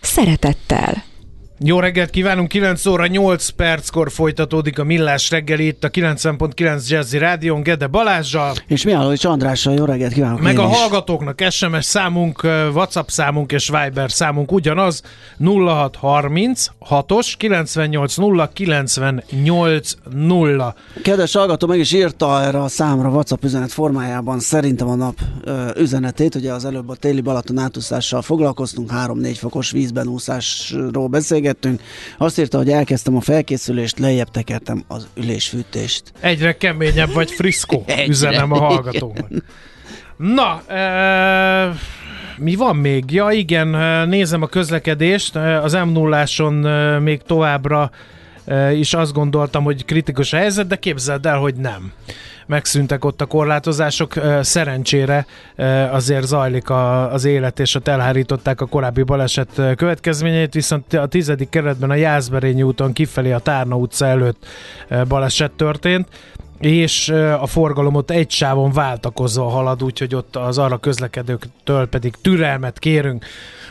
szeretettel. Jó reggelt kívánunk, 9 óra 8 perckor folytatódik a Millás reggeli itt a 90.9 Jazzy Rádion, Gede Balázsjal. És Mihálovics Andrással jó reggelt kívánok Meg a is. hallgatóknak SMS számunk, WhatsApp számunk és Viber számunk ugyanaz 0630 6-os 98 0 98 0. Kedves hallgató meg is írta erre a számra WhatsApp üzenet formájában szerintem a nap ö, üzenetét, ugye az előbb a téli Balaton átúszással foglalkoztunk, 3-4 fokos vízben úszásról beszélgettünk. Azt írta, hogy elkezdtem a felkészülést, lejjebb tekertem az ülésfűtést. Egyre keményebb vagy friszkó, üzenem a hallgatónak. Na, e, mi van még? Ja igen, nézem a közlekedést, az m 0 még továbbra is azt gondoltam, hogy kritikus a helyzet, de képzeld el, hogy nem. Megszűntek ott a korlátozások, szerencsére azért zajlik a, az élet, és ott elhárították a korábbi baleset következményeit, viszont a tizedik keretben a Jászberényi úton kifelé a Tárna utca előtt baleset történt, és a forgalom ott egy sávon váltakozva halad, úgyhogy ott az arra közlekedőktől pedig türelmet kérünk.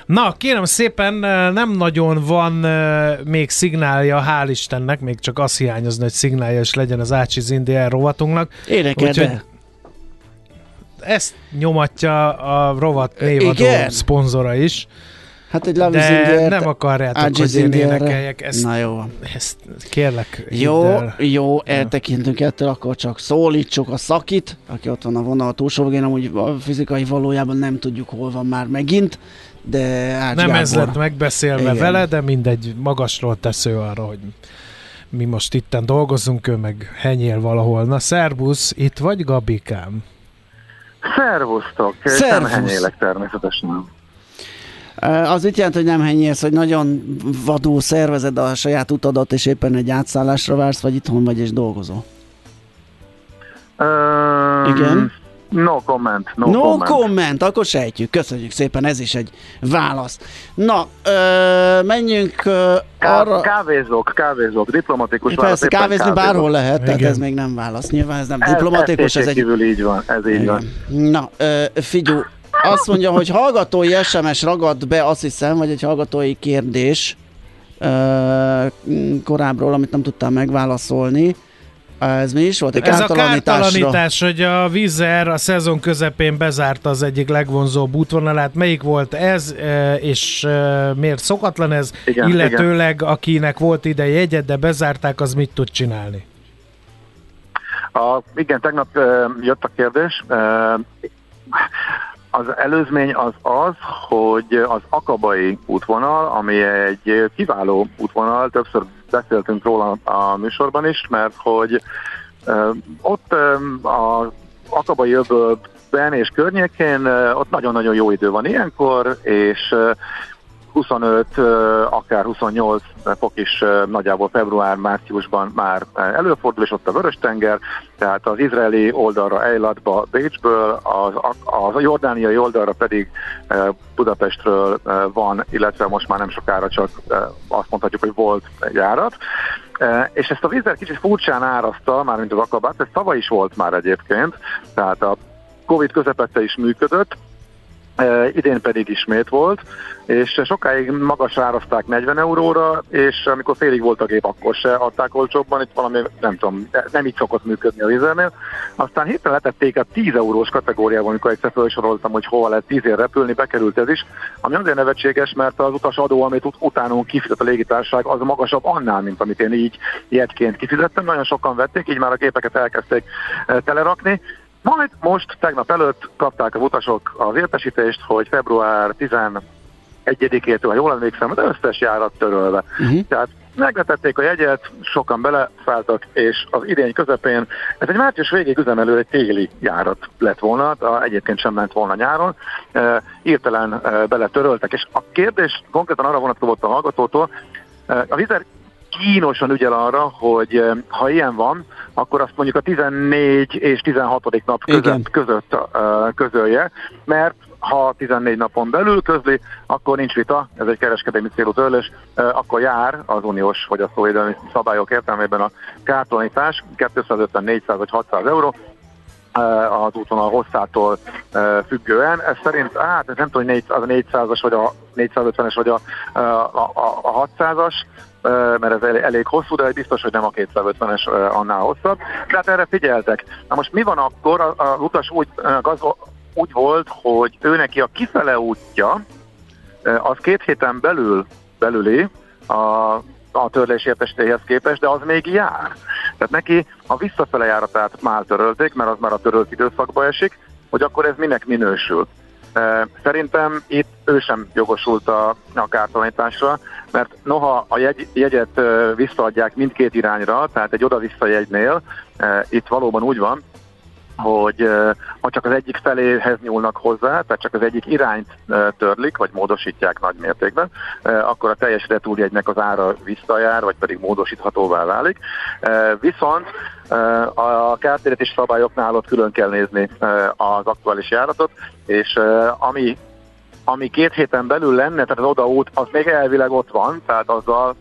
Na, kérem szépen, nem nagyon van még szignálja, hál' Istennek, még csak az hiányozna, hogy szignálja is legyen az Ácsi Zindi rovatunknak. Énekel, Úgyhogy de. ezt nyomatja a rovat névadó Igen? szponzora is, Hát egy Love de nem akarjátok, hogy én énekeljek. Ezt, Na jó ezt kérlek, Jó, jó, eltekintünk ettől, akkor csak szólítsuk a szakit, aki ott van a vonal túlsó végén, amúgy a fizikai valójában nem tudjuk, hol van már megint, de Ács Nem Gábor. ez lett megbeszélve Igen. vele, de mindegy, magasról tesző arra, hogy mi most itten dolgozunk, ő meg henyél valahol. Na, szervusz, itt vagy Gabikám? Szervusztok! Szervusz. Nem henyélek természetesen. Az itt jelent, hogy nem hennyérsz, hogy nagyon vadul szervezed a saját utadat, és éppen egy átszállásra vársz, vagy itthon vagy és dolgozol. Um, Igen? No comment, no, No comment. comment, akkor sejtjük. Köszönjük szépen, ez is egy válasz. Na, ö, menjünk ö, arra... kávézok, kávézok, diplomatikus válasz, Persze, kávézni kávézok. bárhol lehet, tehát Igen. ez még nem válasz. Nyilván ez nem Ez- diplomatikus, ez egy... kívül így van, ez így van. Igen. Na, ö, figyú, azt mondja, hogy hallgatói SMS ragadt be, azt hiszem, vagy egy hallgatói kérdés ö, korábbról, amit nem tudtam megválaszolni. Ez mi is volt? Egy Ez a kártalanítás, hogy a Vizer a szezon közepén bezárta az egyik legvonzóbb útvonalát. Melyik volt ez, e, és e, miért szokatlan ez? Igen, Illetőleg, akinek volt ide jegyet, de bezárták, az mit tud csinálni? A, igen, tegnap ö, jött a kérdés. Ö, az előzmény az az, hogy az Akabai útvonal, ami egy kiváló útvonal, többször beszéltünk róla a műsorban is, mert hogy ott a Akabai öbölben és környékén ott nagyon-nagyon jó idő van ilyenkor, és 25, ö, akár 28 fok is nagyjából február-márciusban már előfordul, és ott a Vörös-tenger, tehát az izraeli oldalra Eilatba, Bécsből, az, az a jordániai oldalra pedig Budapestről van, illetve most már nem sokára csak azt mondhatjuk, hogy volt járat. És ezt a vízer kicsit furcsán árazta, mármint az akabát, ez tavaly is volt már egyébként, tehát a Covid közepette is működött, Idén pedig ismét volt, és sokáig magas áraszták 40 euróra, és amikor félig volt a gép, akkor se adták olcsóbban, itt valami, nem tudom, nem így szokott működni a vizernél. Aztán hirtelen letették a 10 eurós kategóriában, amikor egyszer felsoroltam, hogy hova lehet 10 ér repülni, bekerült ez is, ami azért nevetséges, mert az utas adó, amit ut- utánunk kifizet a légitársaság, az magasabb annál, mint amit én így jegyként kifizettem. Nagyon sokan vették, így már a gépeket elkezdték telerakni. Majd most, tegnap előtt kapták az utasok az értesítést, hogy február 11-től, ha jól emlékszem, az összes járat törölve. Uh-huh. Tehát megvetették a jegyet, sokan beleszálltak, és az idény közepén, ez egy március végéig üzemelő egy téli járat lett volna, egyébként sem ment volna nyáron, e, írtelen e, beletöröltek, és a kérdés konkrétan arra vonatkozott a hallgatótól, e, a vizer kínosan ügyel arra, hogy ha ilyen van, akkor azt mondjuk a 14 és 16. nap között, között uh, közölje, mert ha 14 napon belül közli, akkor nincs vita, ez egy kereskedelmi célú törlés, akkor jár az uniós szóvédelmi szabályok értelmében a kártalanítás 250, 400 vagy 600 euró, az útvonal hosszától függően. Ez szerint, hát nem tudom, hogy az a 400-as, vagy a 450-es, vagy a, a, a, a 600-as, mert ez elég hosszú, de biztos, hogy nem a 250-es annál hosszabb. De hát erre figyeltek. Na most mi van akkor? Az utas úgy, az, úgy volt, hogy ő neki a kifele útja, az két héten belül belüli a, a törlés értestéhez képest, de az még jár. Tehát neki a visszafele járatát már törölték, mert az már a törölt időszakba esik, hogy akkor ez minek minősül. Szerintem itt ő sem jogosult a, a kártalanításra, mert noha a jegy, jegyet visszaadják mindkét irányra, tehát egy oda-vissza jegynél, itt valóban úgy van, hogy ha csak az egyik feléhez nyúlnak hozzá, tehát csak az egyik irányt törlik, vagy módosítják nagy mértékben, akkor a teljes retúrjegynek az ára visszajár, vagy pedig módosíthatóvá válik. Viszont a kártérítés szabályoknál ott külön kell nézni az aktuális járatot, és ami ami két héten belül lenne, tehát az odaút, az még elvileg ott van, tehát azzal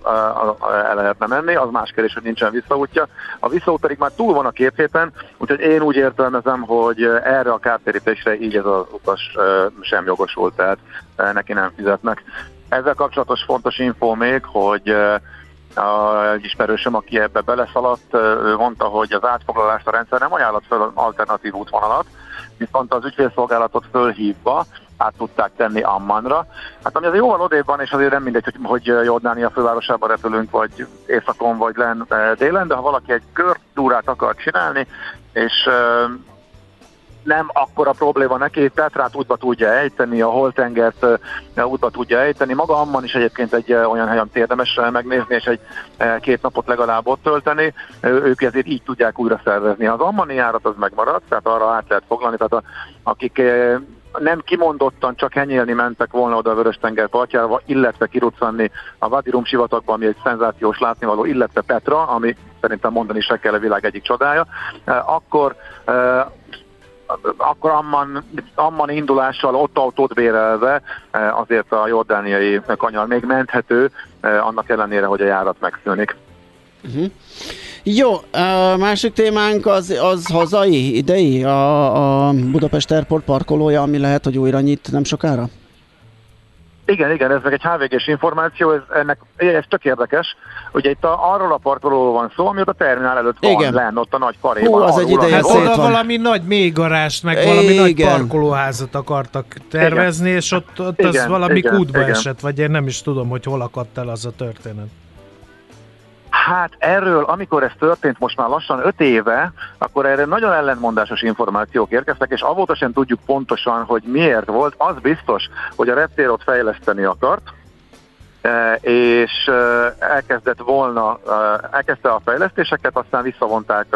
el lehetne menni, az más kérdés, hogy nincsen visszaútja. A visszaút pedig már túl van a két héten, úgyhogy én úgy értelmezem, hogy erre a kártérítésre így ez az utas sem jogosult, tehát neki nem fizetnek. Ezzel kapcsolatos fontos info még, hogy egy ismerősöm, aki ebbe beleszaladt, ő mondta, hogy az átfoglalás a rendszer nem ajánlott fel alternatív útvonalat, viszont az ügyfélszolgálatot fölhívva át tudták tenni Ammanra. Hát ami azért jóval odébb van, és azért nem mindegy, hogy, hogy Jordánia fővárosában repülünk, vagy északon, vagy len, délen, de ha valaki egy körtúrát akar csinálni, és nem akkora probléma neki, Petrát útba tudja ejteni, a Holtengert útba tudja ejteni. Maga Amman is egyébként egy olyan helyen érdemes megnézni, és egy két napot legalább ott tölteni. Ők ezért így tudják újra szervezni. Az Ammani járat az megmaradt, tehát arra át lehet foglalni, tehát a, akik nem kimondottan csak henyélni mentek volna oda a Vörös-tenger partjára, illetve kiruccanni a Vadirum sivatagba, ami egy szenzációs látnivaló, illetve Petra, ami szerintem mondani se kell a világ egyik csodája, akkor akkor Amman, Amman indulással ott autót bérelve azért a jordániai kanyar még menthető, annak ellenére, hogy a járat megszűnik. Uh-huh. Jó, a másik témánk az, az hazai, idei, a, a Budapest Airport parkolója, ami lehet, hogy újra nyit nem sokára? Igen, igen, ez meg egy HVG-s információ, ez, ennek, ez tök érdekes. Ugye itt a, arról a parkolóról van szó, ami ott a terminál előtt van, igen. lenn, ott a nagy paréban. Hú, az egy ideje hát oda valami nagy mélygarást, meg valami igen. nagy parkolóházat akartak tervezni, igen. és ott, ott igen, az valami igen, kútba igen. esett, vagy én nem is tudom, hogy hol akadt el az a történet. Hát erről, amikor ez történt most már lassan öt éve, akkor erre nagyon ellentmondásos információk érkeztek, és avóta sem tudjuk pontosan, hogy miért volt. Az biztos, hogy a reptérot fejleszteni akart, és e, elkezdett volna, e, elkezdte a fejlesztéseket, aztán visszavonták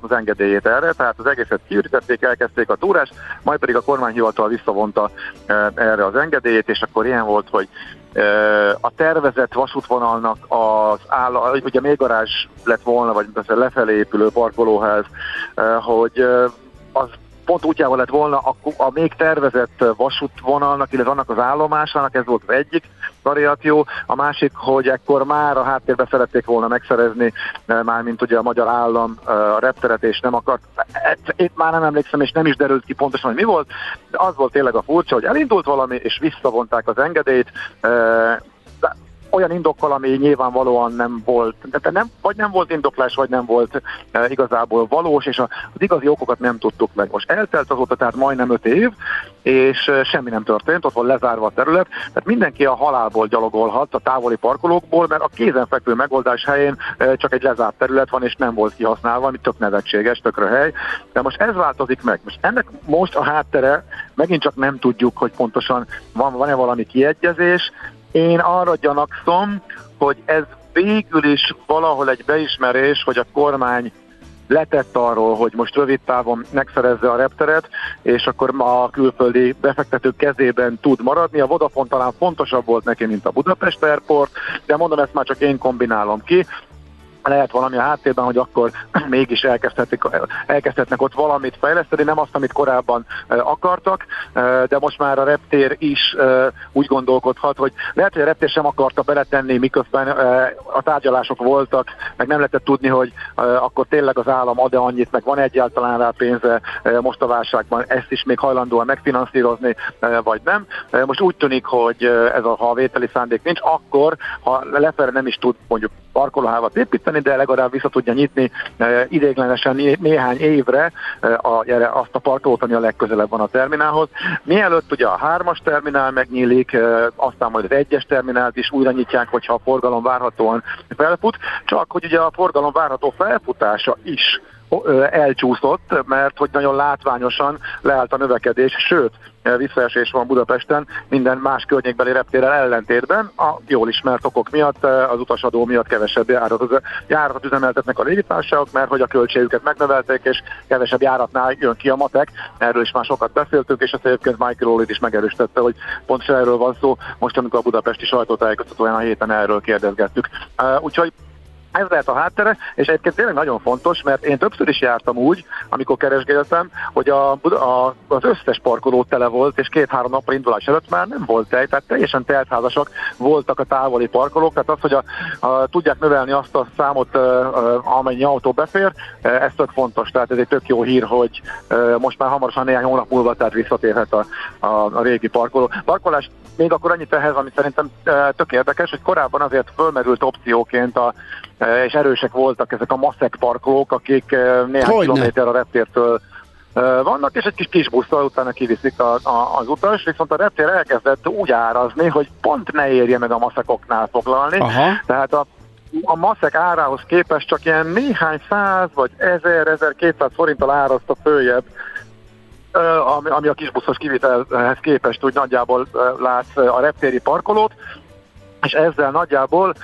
az engedélyét erre, tehát az egészet kiürítették, elkezdték a túrást, majd pedig a kormányhivatal visszavonta erre az engedélyét, és akkor ilyen volt, hogy a tervezett vasútvonalnak az áll, ugye még garázs lett volna, vagy lefelé épülő parkolóház, hogy az pont útjával lett volna a, a még tervezett vasútvonalnak, illetve annak az állomásának, ez volt az egyik variáció, a másik, hogy ekkor már a háttérbe szerették volna megszerezni, már mint ugye a magyar állam a repteret, és nem akart. Itt már nem emlékszem, és nem is derült ki pontosan, hogy mi volt, de az volt tényleg a furcsa, hogy elindult valami, és visszavonták az engedélyt, olyan indokkal, ami nyilvánvalóan nem volt, de nem, vagy nem volt indoklás, vagy nem volt e, igazából valós, és a, az igazi okokat nem tudtuk meg. Most eltelt azóta, tehát majdnem öt év, és e, semmi nem történt, ott van lezárva a terület, tehát mindenki a halálból gyalogolhat, a távoli parkolókból, mert a kézenfekvő megoldás helyén e, csak egy lezárt terület van, és nem volt kihasználva, ami tök nevetséges, tökre hely. De most ez változik meg. Most ennek most a háttere, megint csak nem tudjuk, hogy pontosan van, van-e valami kiegyezés, én arra gyanakszom, hogy ez végül is valahol egy beismerés, hogy a kormány letett arról, hogy most rövid távon megszerezze a repteret, és akkor a külföldi befektetők kezében tud maradni. A Vodafone talán fontosabb volt neki, mint a Budapest Airport, de mondom, ezt már csak én kombinálom ki lehet valami a háttérben, hogy akkor mégis elkezdhetnek ott valamit fejleszteni, nem azt, amit korábban akartak, de most már a reptér is úgy gondolkodhat, hogy lehet, hogy a reptér sem akarta beletenni, miközben a tárgyalások voltak, meg nem lehetett tudni, hogy akkor tényleg az állam ad-e annyit, meg van egyáltalán rá pénze most a válságban, ezt is még hajlandóan megfinanszírozni, vagy nem. Most úgy tűnik, hogy ez a, ha a vételi szándék nincs, akkor, ha lefelé nem is tud mondjuk parkolóhávat építeni, de legalább vissza tudja nyitni e, ideiglenesen néhány évre e, a, azt a parkolót, ami a legközelebb van a terminálhoz. Mielőtt ugye a hármas terminál megnyílik, e, aztán majd az egyes terminált is újra nyitják, hogyha a forgalom várhatóan felfut, csak hogy ugye a forgalom várható felfutása is elcsúszott, mert hogy nagyon látványosan leállt a növekedés, sőt, visszaesés van Budapesten minden más környékbeli reptérrel ellentétben, a jól ismert okok miatt, az utasadó miatt kevesebb járatot, járatot üzemeltetnek a légitársaságok, mert hogy a költségüket megnövelték, és kevesebb járatnál jön ki a matek, erről is már sokat beszéltünk, és ezt egyébként Michael Ollid is megerősítette, hogy pontosan erről van szó, most amikor a budapesti sajtótájékoztatóján a héten erről kérdezgettük. Úgyhogy ez lehet a háttere, és egyébként tényleg nagyon fontos, mert én többször is jártam úgy, amikor keresgéltem, hogy a, a, az összes parkoló tele volt, és két-három napra indulás előtt már nem volt tej, tehát teljesen teltházasak voltak a távoli parkolók, tehát az, hogy a, a, tudják növelni azt a számot, amennyi autó befér, ez tök fontos, tehát ez egy tök jó hír, hogy most már hamarosan néhány hónap múlva tehát visszatérhet a, a, a régi parkoló. Parkolás még akkor annyit ehhez, ami szerintem tök érdekes, hogy korábban azért fölmerült opcióként a és erősek voltak ezek a maszek parkolók, akik néhány Hogyne. kilométer a reptértől vannak, és egy kis kis busszal utána kiviszik a, a, az utas, viszont a reptér elkezdett úgy árazni, hogy pont ne érje meg a maszekoknál foglalni. Aha. Tehát a a maszek árához képest csak ilyen néhány száz vagy ezer, ezer kétszáz forinttal áraszta följebb ami, a kisbuszos kivitelhez képest úgy nagyjából látsz a reptéri parkolót, és ezzel nagyjából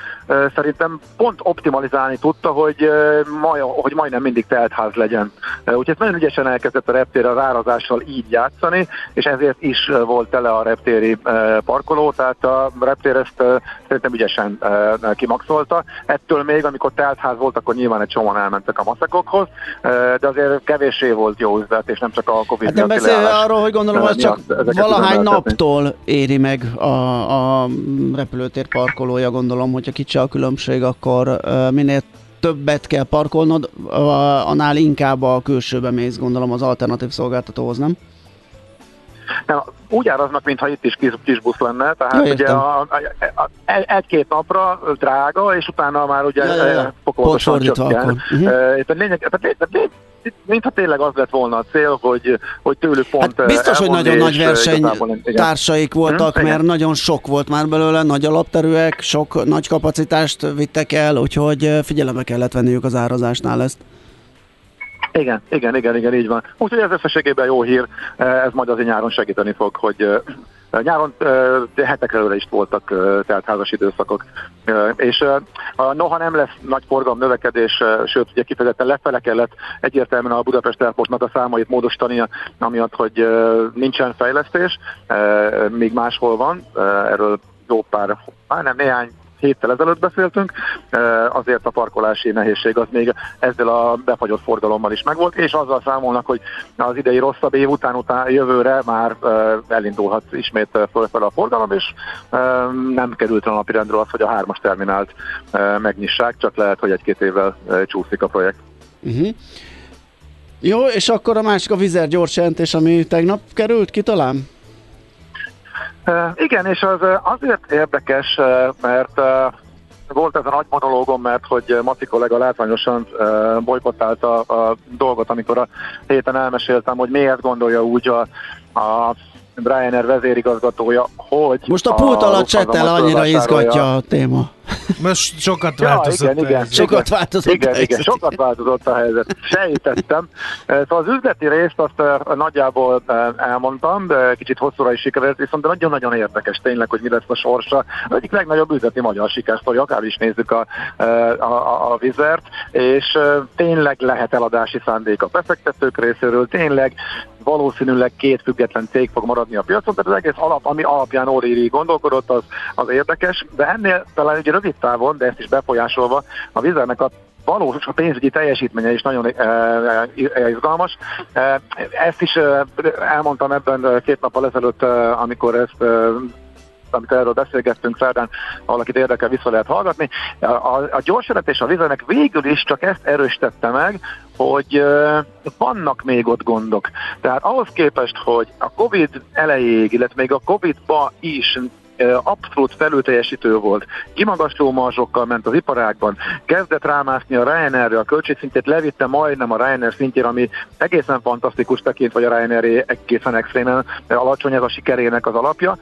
szerintem pont optimalizálni tudta, hogy, maj, hogy majdnem mindig teltház legyen. Úgyhogy nagyon ügyesen elkezdett a reptér az árazással így játszani, és ezért is volt tele a reptéri parkoló, tehát a reptér ezt szerintem ügyesen kimaxolta. Ettől még, amikor teltház volt, akkor nyilván egy csomóan elmentek a maszekokhoz, de azért kevéssé volt jó üzlet, és nem csak a Covid hát nem beszélve arról, hogy gondolom, hogy csak valahány naptól éri meg a, a repülőtér parkolója, gondolom, hogyha kicsi a különbség, akkor minél többet kell parkolnod, annál inkább a külsőbe mész, gondolom, az alternatív szolgáltatóhoz, nem? Nem, úgy áraznak, mintha itt is kis, kis busz lenne, tehát ja, ugye a, a, a, egy-két napra drága, és utána már ugye ja, ja, ja. fokozatosan csökken. Uh-huh. Tehát lényeg, tehát, tehát, mintha tényleg az lett volna a cél, hogy, hogy tőlük pont hát Biztos, hogy nagyon nagy verseny társaik voltak, hmm, mert igen. nagyon sok volt már belőle, nagy alapterűek, sok nagy kapacitást vittek el, úgyhogy figyelembe kellett venniük az árazásnál ezt. Igen, igen, igen, igen, így van. Úgyhogy ez összességében jó hír, ez majd azért nyáron segíteni fog, hogy Nyáron hetekre előre is voltak tehát házas időszakok, és noha nem lesz nagy forgalom növekedés, sőt, ugye kifejezetten lefele kellett egyértelműen a Budapest Airportnak a számait módosítani, amiatt, hogy nincsen fejlesztés, még máshol van, erről jó pár, már nem néhány héttel ezelőtt beszéltünk, azért a parkolási nehézség az még ezzel a befagyott forgalommal is megvolt, és azzal számolnak, hogy az idei rosszabb év után, után jövőre már elindulhat ismét fölfel a forgalom, és nem került a napirendről az, hogy a hármas terminált megnyissák, csak lehet, hogy egy-két évvel csúszik a projekt. Uh-huh. Jó, és akkor a másik a vizer gyors jelentés, ami tegnap került ki talán? Igen, és az azért érdekes, mert volt ez a nagy monológom, mert hogy Maci kollega látványosan bolykottálta a dolgot, amikor a héten elmeséltem, hogy miért gondolja úgy a, a Ryanair vezérigazgatója, hogy... Most a pult alatt csetel, annyira izgatja a téma. Most sokat Ja, változott. igen, igen. ez. Sokat változott igen, a igen, helyzet. sokat változott a helyzet. Sejtettem. Eh, Szóval az üzleti részt azt eh, nagyjából eh, elmondtam, de kicsit hosszúra is sikerült, viszont nagyon-nagyon érdekes tényleg, hogy mi lesz a sorsa. Az egyik legnagyobb üzleti magyar sikersztori, akár is nézzük a, a, a, a vizert, és tényleg lehet eladási szándék a befektetők részéről, tényleg valószínűleg két független cég fog maradni a piacon, tehát az egész alap, ami alapján Óréri gondolkodott, az, az érdekes, de ennél talán ugye rövid távon, de ezt is befolyásolva, a vizernek a valós a pénzügyi teljesítménye is nagyon e, e, izgalmas. E, ezt is e, elmondtam ebben e, két nappal ezelőtt, e, amikor ezt e, amit erről beszélgettünk szerdán, valakit érdekel, vissza lehet hallgatni. A, a, a gyorselet és a vizernek végül is csak ezt erősítette meg, hogy e, vannak még ott gondok. Tehát ahhoz képest, hogy a Covid elejéig, illetve még a Covid-ba is abszolút felülteljesítő volt. Kimagasló marzsokkal ment az iparágban, kezdett rámászni a Ryanair-re, a költségszintjét levitte majdnem a Ryanair szintjére, ami egészen fantasztikus tekint, vagy a Ryanair egészen extrémen alacsony ez a sikerének az alapja.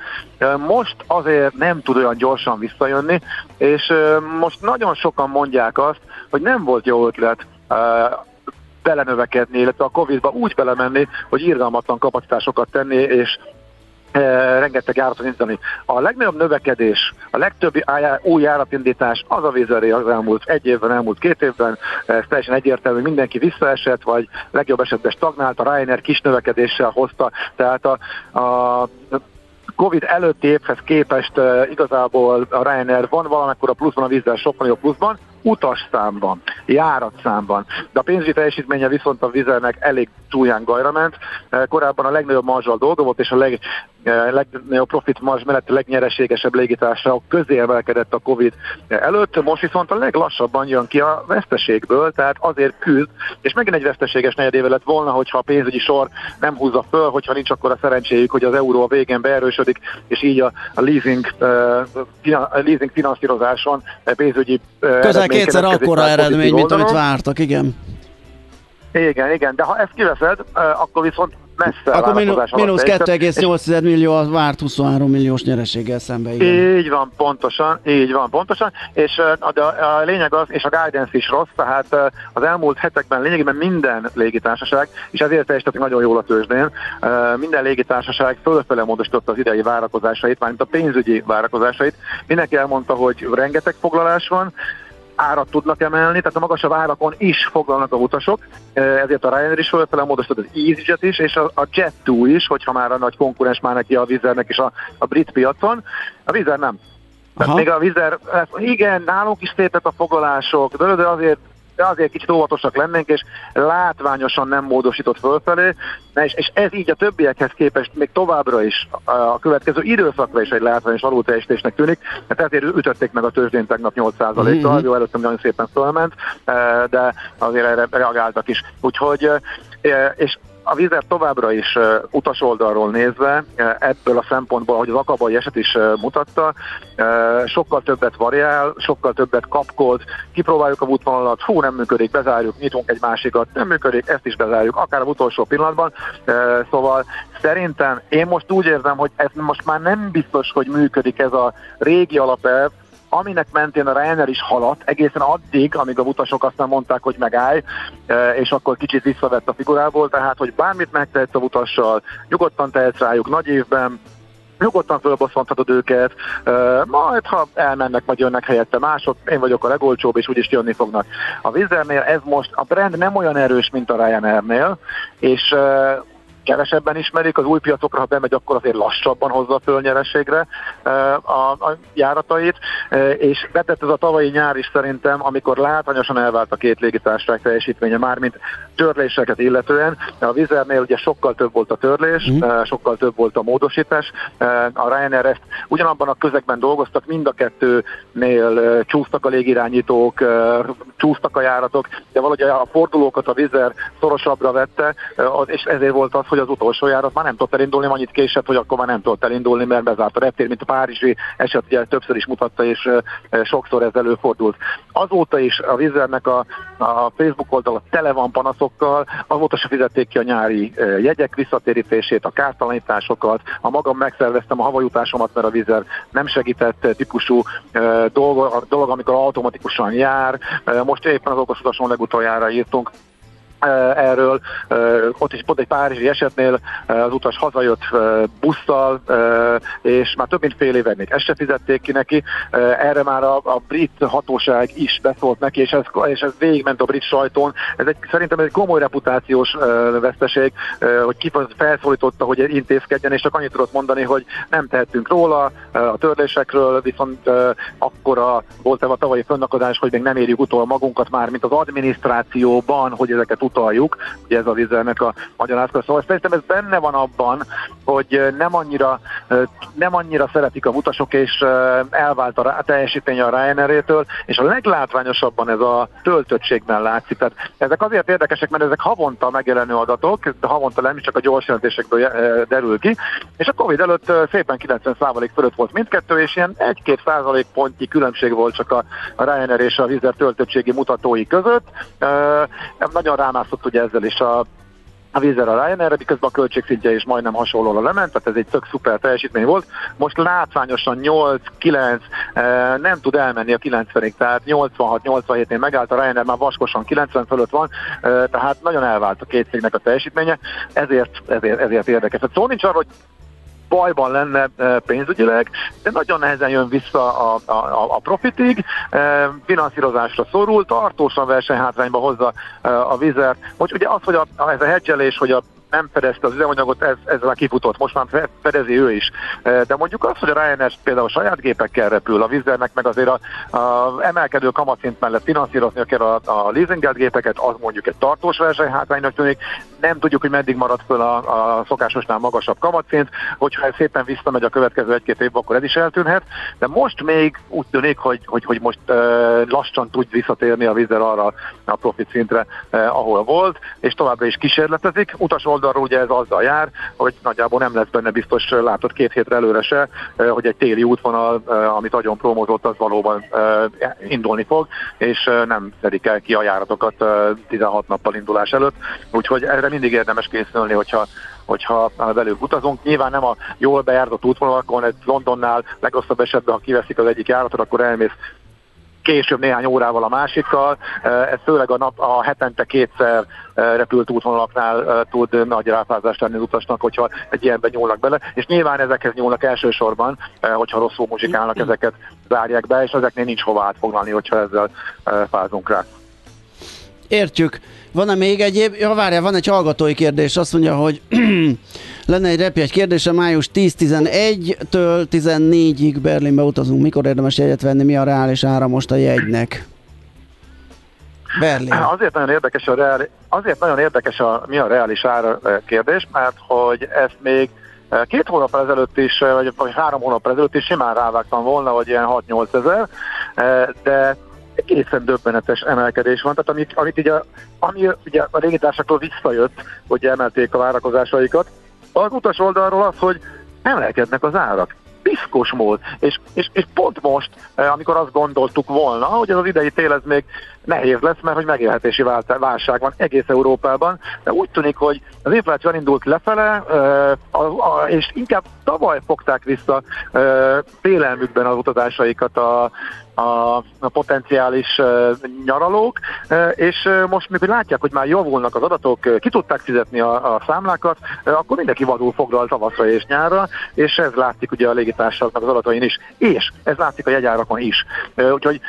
Most azért nem tud olyan gyorsan visszajönni, és most nagyon sokan mondják azt, hogy nem volt jó ötlet belenövekedni, illetve a Covid-ba úgy belemenni, hogy irgalmatlan kapacitásokat tenni, és rengeteg járatot indítani. A legnagyobb növekedés, a legtöbb új járatindítás az a vizeré az elmúlt egy évben, elmúlt két évben, ez teljesen egyértelmű, mindenki visszaesett, vagy legjobb esetben stagnált, a Ryanair kis növekedéssel hozta, tehát a, a Covid előtti évhez képest uh, igazából a Ryanair van valamekkora pluszban, a vízzel sokkal jobb pluszban, utasszámban, járatszámban. De a pénzügyi teljesítménye viszont a vizernek elég csúlyán gajra ment. Uh, korábban a legnagyobb marzsal dolga volt, és a leg, uh, legnagyobb profit marzs mellett a legnyereségesebb légitársaságok közé emelkedett a Covid előtt. Most viszont a leglassabban jön ki a veszteségből, tehát azért küzd, és megint egy veszteséges negyedéve lett volna, hogyha a pénzügyi sor nem húzza föl, hogyha nincs akkor a szerencséjük, hogy az euró a végén beerősödik, és így a, a leasing, uh, a leasing finanszírozáson a pénzügyi Közel kétszer akkora eredmény, mint amit vártak, igen. Igen, igen, de ha ezt kiveszed, akkor viszont messze Akkor mínusz teljesített, és 2,8 millió a várt 23 milliós nyereséggel szembe, igen. Így van, pontosan, így van, pontosan, és de a lényeg az, és a guidance is rossz, tehát az elmúlt hetekben lényegében minden légitársaság, és ezért teljesítettek nagyon jól a tőzsdén, minden légitársaság fölfele módosította az idei várakozásait, mármint a pénzügyi várakozásait. Mindenki elmondta, hogy rengeteg foglalás van, árat tudnak emelni, tehát a magasabb árakon is foglalnak a utasok, ezért a Ryanair is fölfele módosított az EasyJet is, és a, a Jet2 is, hogyha már a nagy konkurens már neki a Vizernek is a, a brit piacon. A Vizer nem. Tehát Aha. még a Vizer, igen, nálunk is szépek a foglalások, de azért de azért kicsit óvatosak lennénk, és látványosan nem módosított fölfelé, és, és ez így a többiekhez képest még továbbra is a következő időszakra is egy látványos alulteljesítésnek tűnik, mert ezért ütötték meg a tőzsdén tegnap 8%-kal, Mhm. jó, előttem nagyon szépen fölment, de azért erre reagáltak is. Úgyhogy, és a Vizer továbbra is utas oldalról nézve, ebből a szempontból, hogy az akabai eset is mutatta, sokkal többet variál, sokkal többet kapkod, kipróbáljuk a útvonalat, fú, nem működik, bezárjuk, nyitunk egy másikat, nem működik, ezt is bezárjuk, akár a utolsó pillanatban. Szóval szerintem én most úgy érzem, hogy ez most már nem biztos, hogy működik ez a régi alapelv, aminek mentén a Ryanair is haladt, egészen addig, amíg a utasok aztán mondták, hogy megállj, e, és akkor kicsit visszavett a figurából, tehát, hogy bármit megtehetsz a utassal, nyugodtan tehetsz rájuk nagy évben, nyugodtan fölbosszanthatod őket, e, majd ha elmennek, majd jönnek helyette mások, én vagyok a legolcsóbb, és úgyis jönni fognak. A Wizernél ez most, a brand nem olyan erős, mint a Ryanairnél, és e, kevesebben ismerik, az új piacokra, ha bemegy, akkor azért lassabban hozza föl nyereségre e, a, a járatait, e, és betett ez a tavalyi nyár is szerintem, amikor látványosan elvált a két légitársaság teljesítménye, mármint törléseket illetően. A Vizernél ugye sokkal több volt a törlés, Mhm. e, sokkal több volt a módosítás. A Ryanair ezt ugyanabban a közegben dolgoztak, mind a kettőnél csúsztak a légirányítók, csúsztak a járatok, de valahogy a fordulókat a Vizer szorosabbra vette, és ezért volt az, hogy az utolsó járat már nem tudott elindulni, annyit késett, hogy akkor már nem tudott elindulni, mert bezárt a reptér, mint a Párizsi eset ugye többször is mutatta, és sokszor ez előfordult. Azóta is a Vizernek a, a Facebook oldala tele van panaszokkal, azóta se fizették ki a nyári jegyek visszatérítését, a kártalanításokat, a magam megszerveztem a havajutásomat, mert a Vizer nem segített típusú dolog, dolog, amikor automatikusan jár. Most éppen az okos utason legutoljára írtunk, erről. Ott is pont egy párizsi esetnél az utas hazajött busszal, és már több mint fél éve még ezt se fizették ki neki. Erre már a, a brit hatóság is beszólt neki, és ez, és ez végigment a brit sajtón. Ez egy, szerintem egy komoly reputációs veszteség, hogy ki felszólította, hogy intézkedjen, és csak annyit tudott mondani, hogy nem tehetünk róla, a törlésekről, viszont akkora volt a tavalyi fönnakadás, hogy még nem érjük utol magunkat már, mint az adminisztrációban, hogy ezeket utaljuk, ugye ez a vizelnek a magyarázat. Szóval szerintem ez benne van abban, hogy nem annyira, nem annyira szeretik a utasok, és elvált a teljesítmény a Ryanair-től, és a leglátványosabban ez a töltöttségben látszik. Tehát ezek azért érdekesek, mert ezek havonta megjelenő adatok, de havonta nem csak a gyors jelentésekből derül ki, és a Covid előtt szépen 90% fölött volt mindkettő, és ilyen 1-2 százalék pontnyi különbség volt csak a, Ryanair és a Vizer töltöttségi mutatói között. Nagyon rám mászott ugye ezzel is a a vízzel a Ryanair, miközben a költségszintje is majdnem hasonlóra lement, tehát ez egy tök szuper teljesítmény volt. Most látványosan 8-9 eh, nem tud elmenni a 90-ig, tehát 86-87-nél megállt a Ryanair, már vaskosan 90 fölött van, eh, tehát nagyon elvált a két cégnek a teljesítménye, ezért, ezért, ezért érdekes. Tehát szó nincs arról, hogy bajban lenne e, pénzügyileg, de nagyon nehezen jön vissza a, a, a profitig, e, finanszírozásra szorul, tartósan versenyhátrányba hozza e, a vizer. Most ugye az, hogy a, ez a hedgelés, hogy a nem fedezte az üzemanyagot, ez, ez már kifutott, most már fedezi ő is. De mondjuk az, hogy a Ryanair például saját gépekkel repül, a Vizernek meg azért a, a emelkedő kamatszint mellett finanszírozni kell a, a leasingelt gépeket, az mondjuk egy tartós versenyhátránynak tűnik. Nem tudjuk, hogy meddig marad föl a, a szokásosnál magasabb kamatszint, hogyha ez szépen visszamegy a következő egy-két év, akkor ez is eltűnhet. De most még úgy tűnik, hogy, hogy, hogy most uh, lassan tud visszatérni a Vizer arra a profit szintre, uh, ahol volt, és továbbra is kísérletezik. Utas oldalról ugye ez azzal jár, hogy nagyjából nem lesz benne biztos látod két hétre előre se, hogy egy téli útvonal, amit nagyon promózott, az valóban indulni fog, és nem szedik el ki a járatokat 16 nappal indulás előtt. Úgyhogy erre mindig érdemes készülni, hogyha hogyha velük utazunk. Nyilván nem a jól bejártott útvonalakon, egy Londonnál legrosszabb esetben, ha kiveszik az egyik járatot, akkor elmész később néhány órával a másikkal. Ez főleg a, nap, a hetente kétszer repült útvonalaknál tud nagy ráfázást tenni az utasnak, hogyha egy ilyenben nyúlnak bele, és nyilván ezekhez nyúlnak elsősorban, hogyha rosszul muzsikálnak, ezeket zárják be, és ezeknél nincs hova átfoglalni, hogyha ezzel fázunk rá. Értjük. Van-e még egyéb? Ja, várjál, van egy hallgatói kérdés. Azt mondja, hogy lenne egy repi egy kérdése. Május 10-11-től 14-ig Berlinbe utazunk. Mikor érdemes jegyet venni? Mi a reális ára most a jegynek? Berlin. Azért nagyon érdekes a, reál, azért nagyon érdekes a mi a reális ár kérdés, mert hogy ezt még két hónap ezelőtt is, vagy három hónap ezelőtt is simán rávágtam volna, hogy ilyen 6-8 ezer, de egészen döbbenetes emelkedés van, tehát amit, amit ugye, ami ugye a légitársaktól visszajött, hogy emelték a várakozásaikat, az utas oldalról az, hogy emelkednek az árak piszkos mód. És, és, és pont most, eh, amikor azt gondoltuk volna, hogy ez az idei tél ez még nehéz lesz, mert hogy megélhetési válság van egész Európában, de úgy tűnik, hogy az infláció indult lefele, eh, és inkább tavaly fogták vissza eh, félelmükben az utazásaikat a, a, a potenciális nyaralók, és most mikor látják, hogy már javulnak az adatok, ki tudták fizetni a, a számlákat, akkor mindenki vadul foglal tavaszra és nyárra, és ez látszik ugye a légitársaságnak az adatain is, és ez látszik a jegyárakon is. Úgyhogy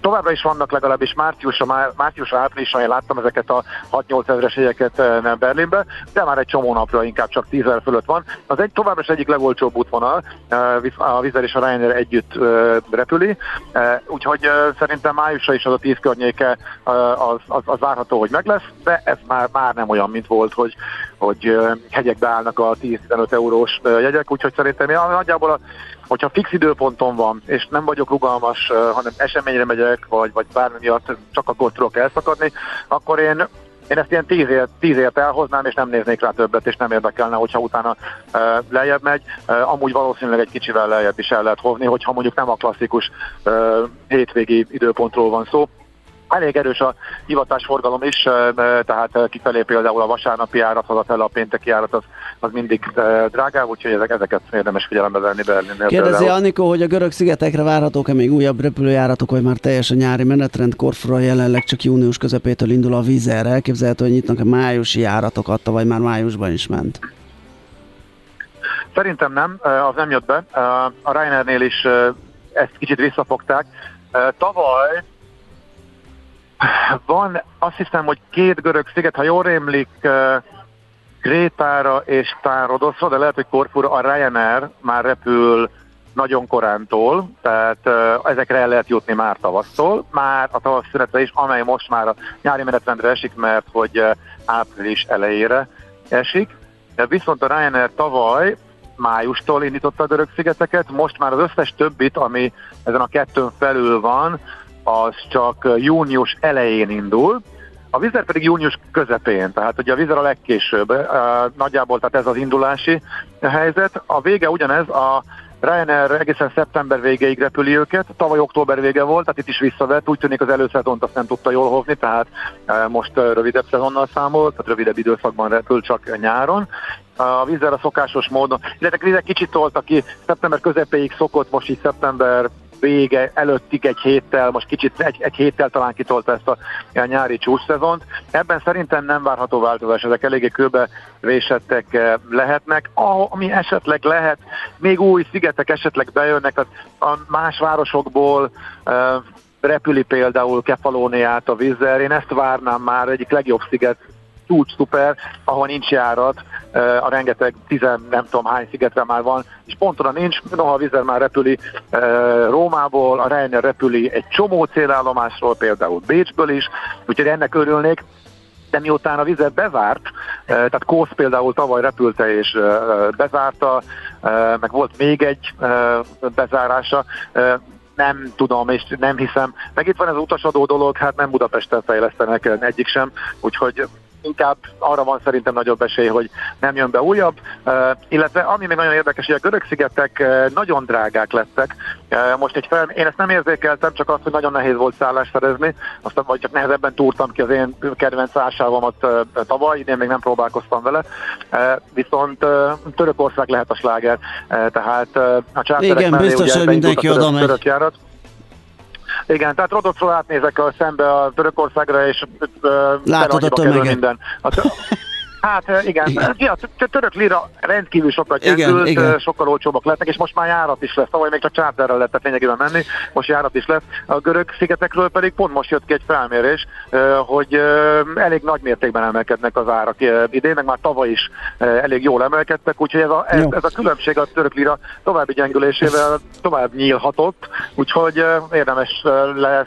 Továbbra is vannak legalábbis márciusra, márciusra áprilisra, én láttam ezeket a 6-8 ezeres jegyeket nem Berlinbe, de már egy csomó napra inkább csak 10 ezer fölött van. Az egy továbbra is egyik legolcsóbb útvonal, a Vizer és a Ryanair együtt repüli, úgyhogy szerintem májusra is az a 10 környéke az, az, az várható, hogy meg lesz, de ez már, már nem olyan, mint volt, hogy, hogy hegyekbe állnak a 10-15 eurós jegyek, úgyhogy szerintem én nagyjából a hogyha fix időponton van, és nem vagyok rugalmas, hanem eseményre megyek, vagy, vagy bármi miatt csak akkor tudok elszakadni, akkor én én ezt ilyen tíz ért, tíz ért elhoznám, és nem néznék rá többet, és nem érdekelne, hogyha utána uh, lejjebb megy. Uh, amúgy valószínűleg egy kicsivel lejjebb is el lehet hozni, hogyha mondjuk nem a klasszikus uh, hétvégi időpontról van szó, elég erős a hivatásforgalom is, tehát kifelé például a vasárnapi árat, hazafelé a pénteki árat, az, az mindig drágább, úgyhogy ezek, ezeket érdemes figyelembe venni Berlinnél. Kérdezi Anikó, hogy a görög szigetekre várhatók-e még újabb repülőjáratok, vagy már teljes a nyári menetrend Korfura jelenleg csak június közepétől indul a vízerre. Elképzelhető, hogy nyitnak a májusi járatokat, vagy már májusban is ment. Szerintem nem, az nem jött be. A Ryanairnél is ezt kicsit visszafogták. Tavaly van, azt hiszem, hogy két görög sziget, ha jól rémlik, Krétára és Tárodoszra, de lehet, hogy Korfura, a Ryanair már repül nagyon korántól, tehát ezekre el lehet jutni már tavasztól, már a tavasz szünetre is, amely most már a nyári menetrendre esik, mert hogy április elejére esik. De viszont a Ryanair tavaly májustól indította a görög szigeteket, most már az összes többit, ami ezen a kettőn felül van, az csak június elején indul, a vizer pedig június közepén, tehát ugye a vizer a legkésőbb, nagyjából tehát ez az indulási helyzet. A vége ugyanez, a Ryanair egészen szeptember végéig repüli őket, tavaly október vége volt, tehát itt is visszavett, úgy tűnik az előszezont azt nem tudta jól hozni, tehát most rövidebb szezonnal számol, tehát rövidebb időszakban repül csak nyáron. A vízzel a szokásos módon, illetve kicsit tolta ki, szeptember közepéig szokott, most így szeptember vége előttig egy héttel, most kicsit egy, egy héttel talán kitolta ezt a, a nyári csúcsszezont. Ebben szerintem nem várható változás, ezek eléggé kőbe vésettek eh, lehetnek. Ami esetleg lehet, még új szigetek esetleg bejönnek, az a más városokból uh, repüli például Kefalóniát a vízzel. Én ezt várnám már egyik legjobb sziget csúcs szuper, ahol nincs járat, a rengeteg tizen nem tudom hány szigetre már van, és pontra nincs, noha a Vizer már repüli Rómából, a Ryanair repüli egy csomó célállomásról, például Bécsből is, úgyhogy ennek örülnék, de miután a vizet bezárt, tehát Kósz például tavaly repülte és bezárta, meg volt még egy bezárása, nem tudom, és nem hiszem. Meg itt van ez utasadó dolog, hát nem Budapesten fejlesztenek egyik sem, úgyhogy inkább arra van szerintem nagyobb esély, hogy nem jön be újabb, illetve ami még nagyon érdekes, hogy a görög-szigetek uh, nagyon drágák lettek. Most egy fel, én ezt nem érzékeltem, csak azt, hogy nagyon nehéz volt szállást szerezni, aztán vagy csak nehezebben túrtam ki az én kedvenc ársávomat uh, tavaly, idén még nem próbálkoztam vele, viszont Törökország lehet a sláger, tehát a csárterek Igen, biztos, hogy mindenki oda megy. Igen, tehát Rodocról átnézek a szembe a Törökországra, és Látod a tömeget. Minden. A tör- Hát igen, igen. Ja, török lira rendkívül sokat gyengült, igen, igen. sokkal olcsóbbak lettek, és most már járat is lesz. Tavaly még csak charterrel lehetett lényegében menni, most járat is lesz. A görög szigetekről pedig pont most jött ki egy felmérés, hogy elég nagy mértékben emelkednek az árak idén, meg már tavaly is elég jól emelkedtek, úgyhogy ez a, ez, ez a különbség a török lira további gyengülésével tovább nyílhatott, úgyhogy érdemes lesz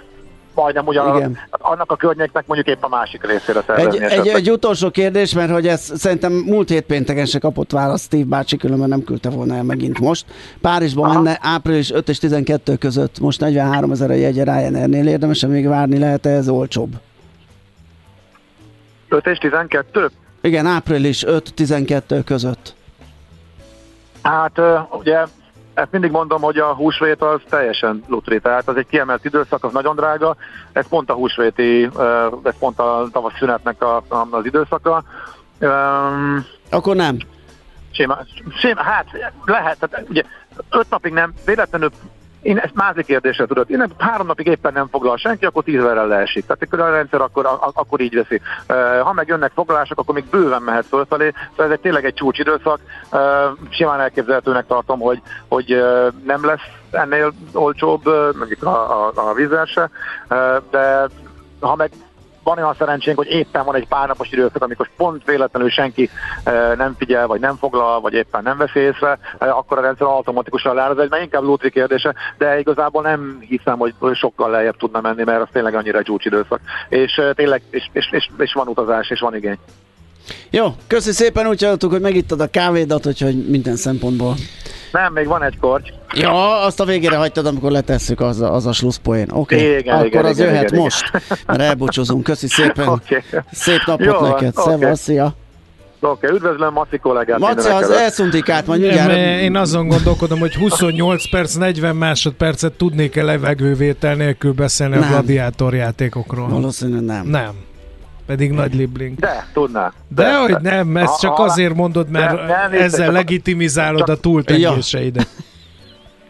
majdnem ugyan Igen. annak a környéknek mondjuk épp a másik részére szervezni. Egy, egy, egy, utolsó kérdés, mert hogy ez szerintem múlt hét pénteken se kapott választ Steve bácsi, különben nem küldte volna el megint most. Párizsban Aha. menne április 5 és 12 között, most 43 ezer a jegy Ryanairnél, érdemes még várni, lehet -e ez olcsóbb? 5 és 12? Igen, április 5-12 között. Hát ugye ezt mindig mondom, hogy a húsvét az teljesen lutri, tehát az egy kiemelt időszak, az nagyon drága, ez pont a húsvéti, ez pont a tavasz szünetnek a, az időszaka. Akkor nem. Sima, sima, hát lehet, tehát ugye öt napig nem, véletlenül én ezt mázi kérdésre tudod. Én három napig éppen nem foglal senki, akkor tízverrel leesik. Tehát a rendszer akkor, akkor így veszi. Ha meg jönnek foglalások, akkor még bőven mehet fölfelé. Szóval ez egy tényleg egy csúcsidőszak. Simán elképzelhetőnek tartom, hogy, hogy nem lesz ennél olcsóbb, mondjuk a, a, a vízzel de ha meg van olyan szerencsénk, hogy éppen van egy pár napos időszak, amikor pont véletlenül senki eh, nem figyel, vagy nem foglal, vagy éppen nem veszi észre, eh, akkor a rendszer automatikusan leáll. Ez egy inkább lótri kérdése, de igazából nem hiszem, hogy sokkal lejjebb tudna menni, mert az tényleg annyira egy időszak. És eh, tényleg, és, és, és, és van utazás, és van igény. Jó, köszi szépen, úgy hallottuk, hogy megittad a kávédat, úgyhogy minden szempontból. Nem, még van egy korty. Ja, azt a végére hagytad, amikor letesszük, az a, az a slusszpoén. Oké, okay. Igen, akkor igen, az igen, jöhet igen, most, mert elbúcsúzunk. Köszi szépen. Oké. Szép napot Jó neked. oké. Szevasz, szia. Oké, üdvözlöm Maci kollégát. Maci, az előtt. elszuntikát, majd Nem, mindjárt... én azon gondolkodom, hogy 28 perc, 40 másodpercet tudnék-e levegővétel nélkül beszélni Nem. a gladiátorjátékokról. Valószínűleg nem. Nem. Pedig nagy libling. De, tudná. De hogy nem, ezt csak azért mondod, mert De- nem, ezzel csak- legitimizálod a csak- túltengéseidet.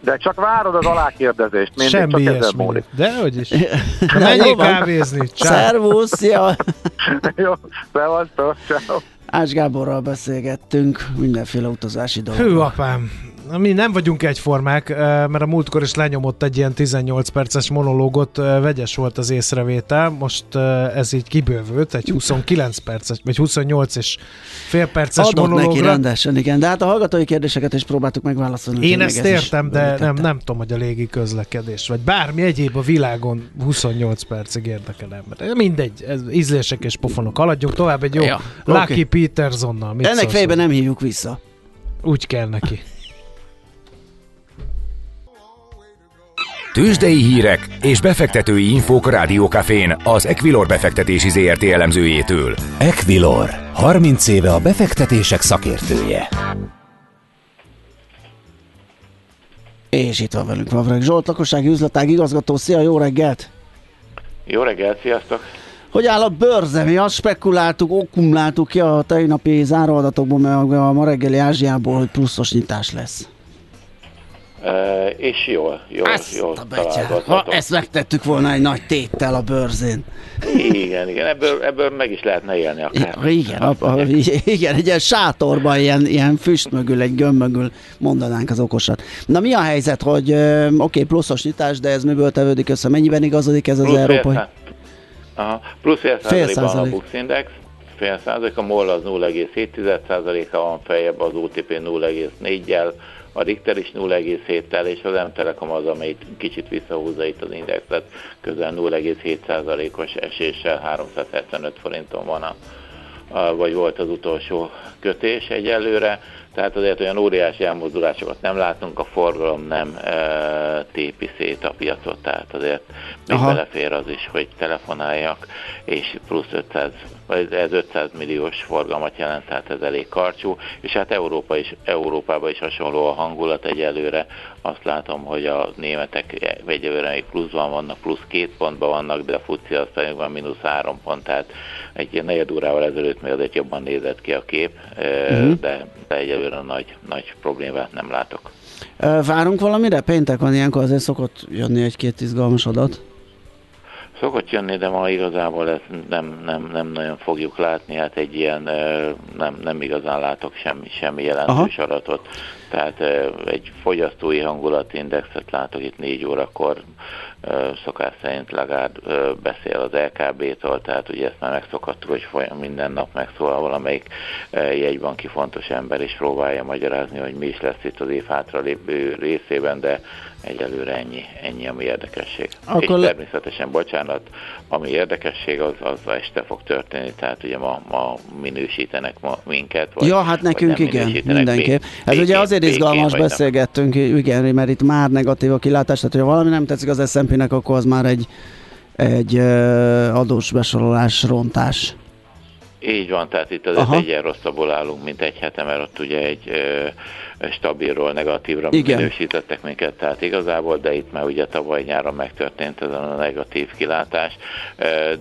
De csak várod az alákérdezést. Mindig Semmi csak ilyesmi. múlik. De hogy is. Na, menjél kávézni. Szervusz, szia! Jó, szevasztok, ciao. Ács Gáborral beszélgettünk mindenféle utazási dolgokról. Hű, apám. Mi nem vagyunk egyformák, mert a múltkor is lenyomott egy ilyen 18 perces monológot, vegyes volt az észrevétel, most ez így kibővült, egy 29 perces, vagy 28 és fél perces Adott neki monológra. rendesen, igen. De hát a hallgatói kérdéseket is próbáltuk megválaszolni. Én ezt értem, de nem, nem tudom, hogy a légi közlekedés, vagy bármi egyéb a világon 28 percig érdekel ember. Mindegy, ez ízlések és pofonok. Haladjunk tovább egy jó Ja, Lucky oké. Petersonnal. Mit Ennek fejben nem hívjuk vissza. Úgy kell neki. Tőzsdei hírek és befektetői infók a Rádiókafén az Equilor befektetési ZRT elemzőjétől. Equilor, 30 éve a befektetések szakértője. És itt van velünk Vavreg Zsolt, lakossági üzletág igazgató. Szia, jó reggelt! Jó reggelt, sziasztok! Hogy áll a bőrze? Mi azt spekuláltuk, okkumláltuk ki a tegnapi záróadatokból, meg a ma reggeli Ázsiából, hogy pluszos nyitás lesz. És jól, jól, jól a betyár. Ha ezt megtettük volna egy nagy téttel a bőrzén. Igen, igen, ebből, ebből meg is lehetne élni akár. Igen, a, a, igen, egy ilyen sátorban, ilyen, ilyen füst mögül, egy gömb mögül mondanánk az okosat. Na mi a helyzet, hogy oké, okay, pluszos nyitás, de ez miből tevődik össze? Mennyiben igazodik ez az Plusz európai? Aha, plusz fél százalékban a százalék. Bux Index, fél százalék, a MOL az 0,7 százaléka van feljebb, az OTP 0,4-jel, a Richter is 0,7-tel, és az M-Telekom az, amely kicsit visszahúzza itt az indexet, közel 0,7 százalékos eséssel 375 forinton van a, a, vagy volt az utolsó kötés egyelőre, tehát azért olyan óriási elmozdulásokat nem látunk, a forgalom nem e, tépi szét a piacot, tehát azért még Aha. belefér az is, hogy telefonáljak, és plusz 500, vagy ez 500 milliós forgalmat jelent, tehát ez elég karcsú, és hát Európa is, Európában is hasonló a hangulat egyelőre, azt látom, hogy a németek egyelőre még pluszban vannak, plusz két pontban vannak, de a FUCI az pedig van mínusz három pont, tehát egy negyed órával ezelőtt még azért jobban nézett ki a kép, uh-huh. de, de egyelőre nagy, nagy problémát nem látok. Várunk valamire? Péntek van ilyenkor, azért szokott jönni egy-két izgalmas adat. Szokott jönni, de ma igazából ezt nem, nem, nem nagyon fogjuk látni, hát egy ilyen nem, nem igazán látok semmi, semmi jelentős adatot. Tehát egy fogyasztói hangulatindexet látok itt négy órakor, szokás szerint Lagarde beszél az LKB-tól, tehát ugye ezt már megszokhattuk, hogy folyam, minden nap megszólal valamelyik jegybanki fontos ember, és próbálja magyarázni, hogy mi is lesz itt az év hátralépő részében, de egyelőre ennyi, ennyi ami érdekesség. Akkor és természetesen, bocsánat, ami érdekesség, az, az este fog történni, tehát ugye ma, ma minősítenek ma minket. Vagy, ja, hát nekünk igen, mindenképp. Ez ugye azért izgalmas, nem. beszélgettünk, igen, mert itt már negatív a kilátás, tehát hogyha valami nem tetszik az S&P-nek, akkor az már egy, egy adós besorolás, rontás. Így van, tehát itt azért Aha. egyen rosszabbul állunk, mint egy hete, mert ott ugye egy stabilról negatívra Igen. minősítettek minket, tehát igazából, de itt már ugye tavaly nyáron megtörtént ez a negatív kilátás,